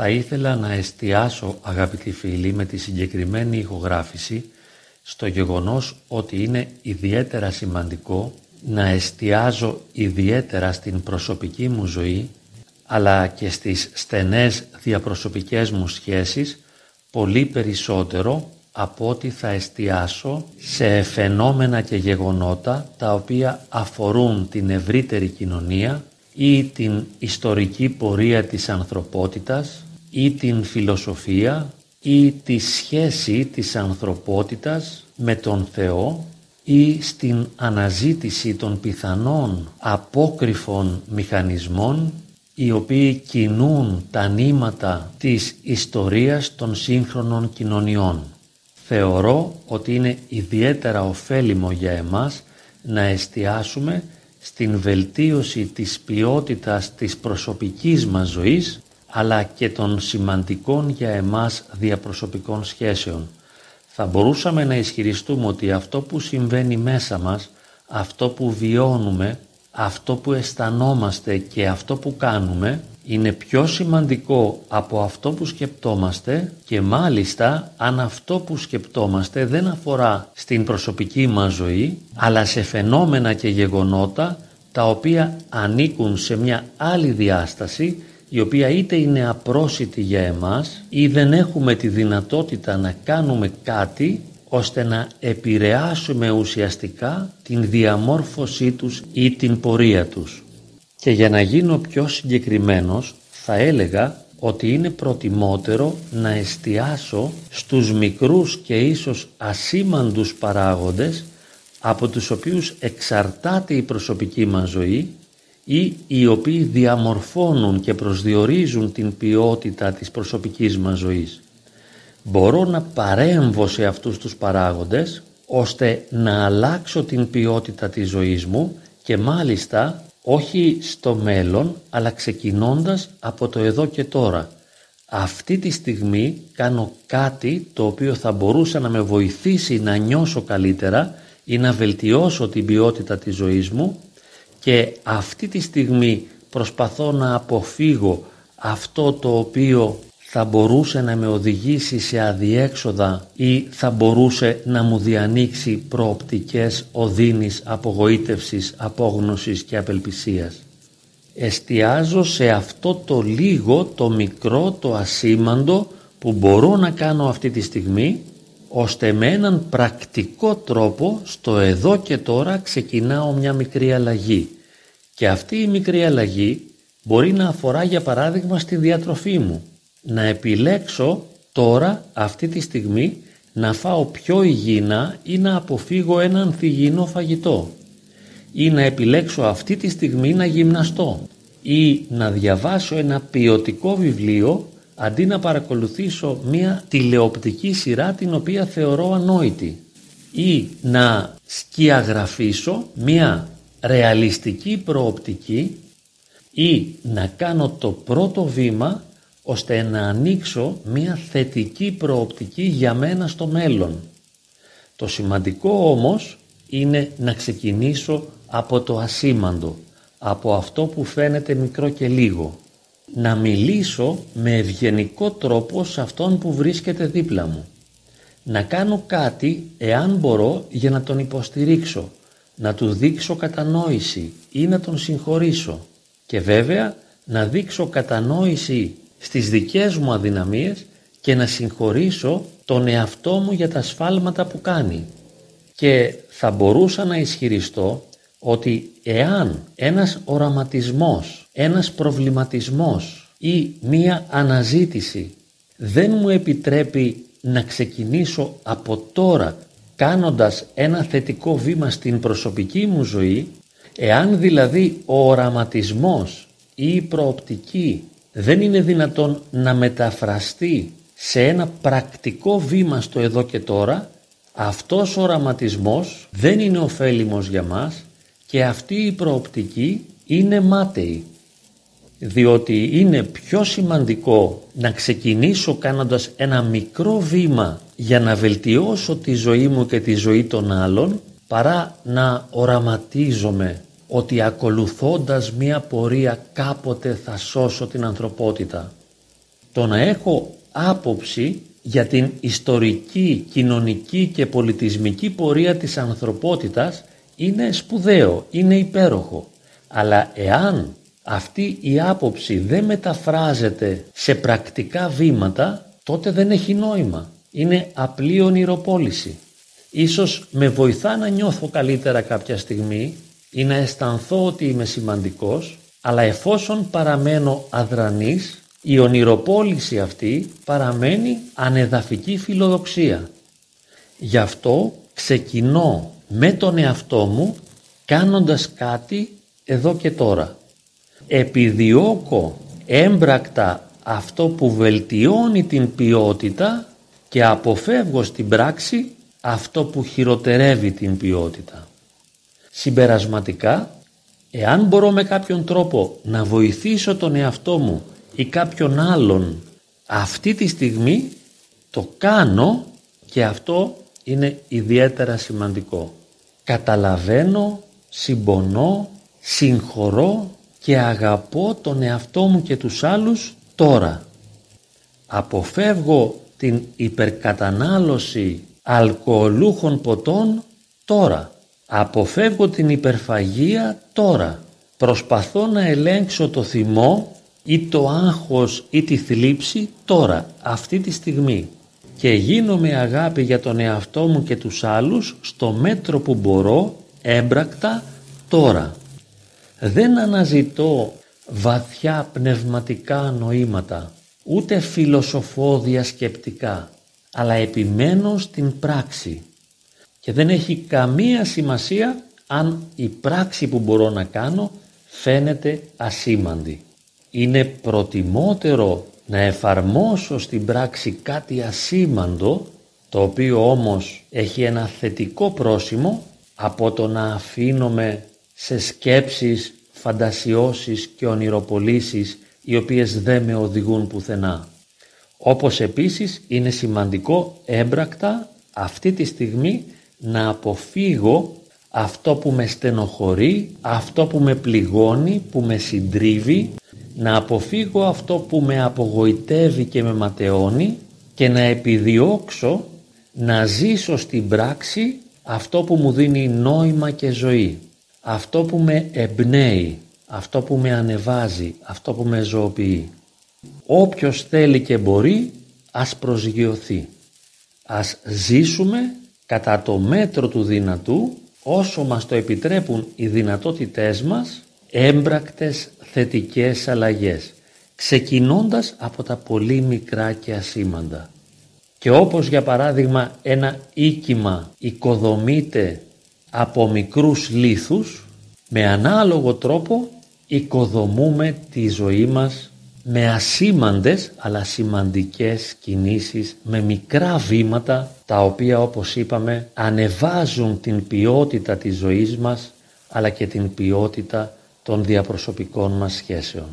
Θα ήθελα να εστιάσω αγαπητοί φίλοι με τη συγκεκριμένη ηχογράφηση στο γεγονός ότι είναι ιδιαίτερα σημαντικό να εστιάζω ιδιαίτερα στην προσωπική μου ζωή αλλά και στις στενές διαπροσωπικές μου σχέσεις πολύ περισσότερο από ότι θα εστιάσω σε φαινόμενα και γεγονότα τα οποία αφορούν την ευρύτερη κοινωνία ή την ιστορική πορεία της ανθρωπότητας ή την φιλοσοφία ή τη σχέση της ανθρωπότητας με τον Θεό ή στην αναζήτηση των πιθανών απόκριφων μηχανισμών οι οποίοι κινούν τα νήματα της ιστορίας των σύγχρονων κοινωνιών. Θεωρώ ότι είναι ιδιαίτερα ωφέλιμο για εμάς να εστιάσουμε στην βελτίωση της ποιότητας της προσωπικής μας ζωής αλλά και των σημαντικών για εμάς διαπροσωπικών σχέσεων. Θα μπορούσαμε να ισχυριστούμε ότι αυτό που συμβαίνει μέσα μας, αυτό που βιώνουμε, αυτό που αισθανόμαστε και αυτό που κάνουμε είναι πιο σημαντικό από αυτό που σκεπτόμαστε και μάλιστα αν αυτό που σκεπτόμαστε δεν αφορά στην προσωπική μας ζωή αλλά σε φαινόμενα και γεγονότα τα οποία ανήκουν σε μια άλλη διάσταση η οποία είτε είναι απρόσιτη για εμάς ή δεν έχουμε τη δυνατότητα να κάνουμε κάτι ώστε να επηρεάσουμε ουσιαστικά την διαμόρφωσή τους ή την πορεία τους. Και για να γίνω πιο συγκεκριμένος θα έλεγα ότι είναι προτιμότερο να εστιάσω στους μικρούς και ίσως ασήμαντους παράγοντες από τους οποίους εξαρτάται η προσωπική μας ζωή ή οι οποίοι διαμορφώνουν και προσδιορίζουν την ποιότητα της προσωπικής μας ζωής. Μπορώ να παρέμβω σε αυτούς τους παράγοντες ώστε να αλλάξω την ποιότητα της ζωής μου και μάλιστα όχι στο μέλλον αλλά ξεκινώντας από το εδώ και τώρα. Αυτή τη στιγμή κάνω κάτι το οποίο θα μπορούσε να με βοηθήσει να νιώσω καλύτερα ή να βελτιώσω την ποιότητα της ζωής μου και αυτή τη στιγμή προσπαθώ να αποφύγω αυτό το οποίο θα μπορούσε να με οδηγήσει σε αδιέξοδα ή θα μπορούσε να μου διανοίξει προοπτικές οδύνης, απογοήτευσης, απόγνωσης και απελπισίας. Εστιάζω σε αυτό το λίγο, το μικρό, το ασήμαντο που μπορώ να κάνω αυτή τη στιγμή ώστε με έναν πρακτικό τρόπο στο εδώ και τώρα ξεκινάω μια μικρή αλλαγή. Και αυτή η μικρή αλλαγή μπορεί να αφορά για παράδειγμα στη διατροφή μου. Να επιλέξω τώρα αυτή τη στιγμή να φάω πιο υγιεινά ή να αποφύγω ένα ανθυγιεινό φαγητό. Ή να επιλέξω αυτή τη στιγμή να γυμναστώ. Ή να διαβάσω ένα ποιοτικό βιβλίο αντί να παρακολουθήσω μία τηλεοπτική σειρά την οποία θεωρώ ανόητη ή να σκιαγραφίσω μία ρεαλιστική προοπτική ή να κάνω το πρώτο βήμα ώστε να ανοίξω μία θετική προοπτική για μένα στο μέλλον. Το σημαντικό όμως είναι να ξεκινήσω από το ασήμαντο, από αυτό που φαίνεται μικρό και λίγο να μιλήσω με ευγενικό τρόπο σε αυτόν που βρίσκεται δίπλα μου. Να κάνω κάτι εάν μπορώ για να τον υποστηρίξω, να του δείξω κατανόηση ή να τον συγχωρήσω και βέβαια να δείξω κατανόηση στις δικές μου αδυναμίες και να συγχωρήσω τον εαυτό μου για τα σφάλματα που κάνει. Και θα μπορούσα να ισχυριστώ ότι εάν ένας οραματισμός ένας προβληματισμός ή μία αναζήτηση δεν μου επιτρέπει να ξεκινήσω από τώρα κάνοντας ένα θετικό βήμα στην προσωπική μου ζωή, εάν δηλαδή ο οραματισμός ή η προοπτική δεν είναι δυνατόν να μεταφραστεί σε ένα πρακτικό βήμα στο εδώ και τώρα, αυτός ο οραματισμός δεν είναι ωφέλιμος για μας και αυτή η προοπτική είναι μάταιη διότι είναι πιο σημαντικό να ξεκινήσω κάνοντας ένα μικρό βήμα για να βελτιώσω τη ζωή μου και τη ζωή των άλλων παρά να οραματίζομαι ότι ακολουθώντας μία πορεία κάποτε θα σώσω την ανθρωπότητα. Το να έχω άποψη για την ιστορική, κοινωνική και πολιτισμική πορεία της ανθρωπότητας είναι σπουδαίο, είναι υπέροχο. Αλλά εάν αυτή η άποψη δεν μεταφράζεται σε πρακτικά βήματα, τότε δεν έχει νόημα. Είναι απλή ονειροπόληση. Ίσως με βοηθά να νιώθω καλύτερα κάποια στιγμή ή να αισθανθώ ότι είμαι σημαντικός, αλλά εφόσον παραμένω αδρανής, η ονειροπόληση αυτή παραμένει ανεδαφική φιλοδοξία. Γι' αυτό ξεκινώ με τον εαυτό μου κάνοντας κάτι εδώ και τώρα. Επιδιώκω έμπρακτα αυτό που βελτιώνει την ποιότητα και αποφεύγω στην πράξη αυτό που χειροτερεύει την ποιότητα. Συμπερασματικά, εάν μπορώ με κάποιον τρόπο να βοηθήσω τον εαυτό μου ή κάποιον άλλον αυτή τη στιγμή, το κάνω και αυτό είναι ιδιαίτερα σημαντικό. Καταλαβαίνω, συμπονώ, συγχωρώ και αγαπώ τον εαυτό μου και τους άλλους τώρα. Αποφεύγω την υπερκατανάλωση αλκοολούχων ποτών τώρα. Αποφεύγω την υπερφαγία τώρα. Προσπαθώ να ελέγξω το θυμό ή το άγχος ή τη θλίψη τώρα, αυτή τη στιγμή. Και γίνομαι αγάπη για τον εαυτό μου και τους άλλους στο μέτρο που μπορώ, έμπρακτα, τώρα. Δεν αναζητώ βαθιά πνευματικά νοήματα, ούτε φιλοσοφόδια σκεπτικά, αλλά επιμένω στην πράξη. Και δεν έχει καμία σημασία αν η πράξη που μπορώ να κάνω φαίνεται ασήμαντη. Είναι προτιμότερο να εφαρμόσω στην πράξη κάτι ασήμαντο, το οποίο όμως έχει ένα θετικό πρόσημο, από το να αφήνομαι σε σκέψεις, φαντασιώσεις και ονειροπολίσεις οι οποίες δεν με οδηγούν πουθενά. Όπως επίσης είναι σημαντικό έμπρακτα αυτή τη στιγμή να αποφύγω αυτό που με στενοχωρεί, αυτό που με πληγώνει, που με συντρίβει, να αποφύγω αυτό που με απογοητεύει και με ματαιώνει και να επιδιώξω να ζήσω στην πράξη αυτό που μου δίνει νόημα και ζωή, αυτό που με εμπνέει, αυτό που με ανεβάζει, αυτό που με ζωοποιεί. Όποιος θέλει και μπορεί ας προσγειωθεί. Ας ζήσουμε κατά το μέτρο του δυνατού όσο μας το επιτρέπουν οι δυνατότητές μας έμπρακτες θετικές αλλαγές ξεκινώντας από τα πολύ μικρά και ασήμαντα. Και όπως για παράδειγμα ένα οίκημα οικοδομείται από μικρούς λίθους με ανάλογο τρόπο οικοδομούμε τη ζωή μας με ασήμαντες αλλά σημαντικές κινήσεις, με μικρά βήματα τα οποία όπως είπαμε ανεβάζουν την ποιότητα της ζωής μας αλλά και την ποιότητα των διαπροσωπικών μας σχέσεων.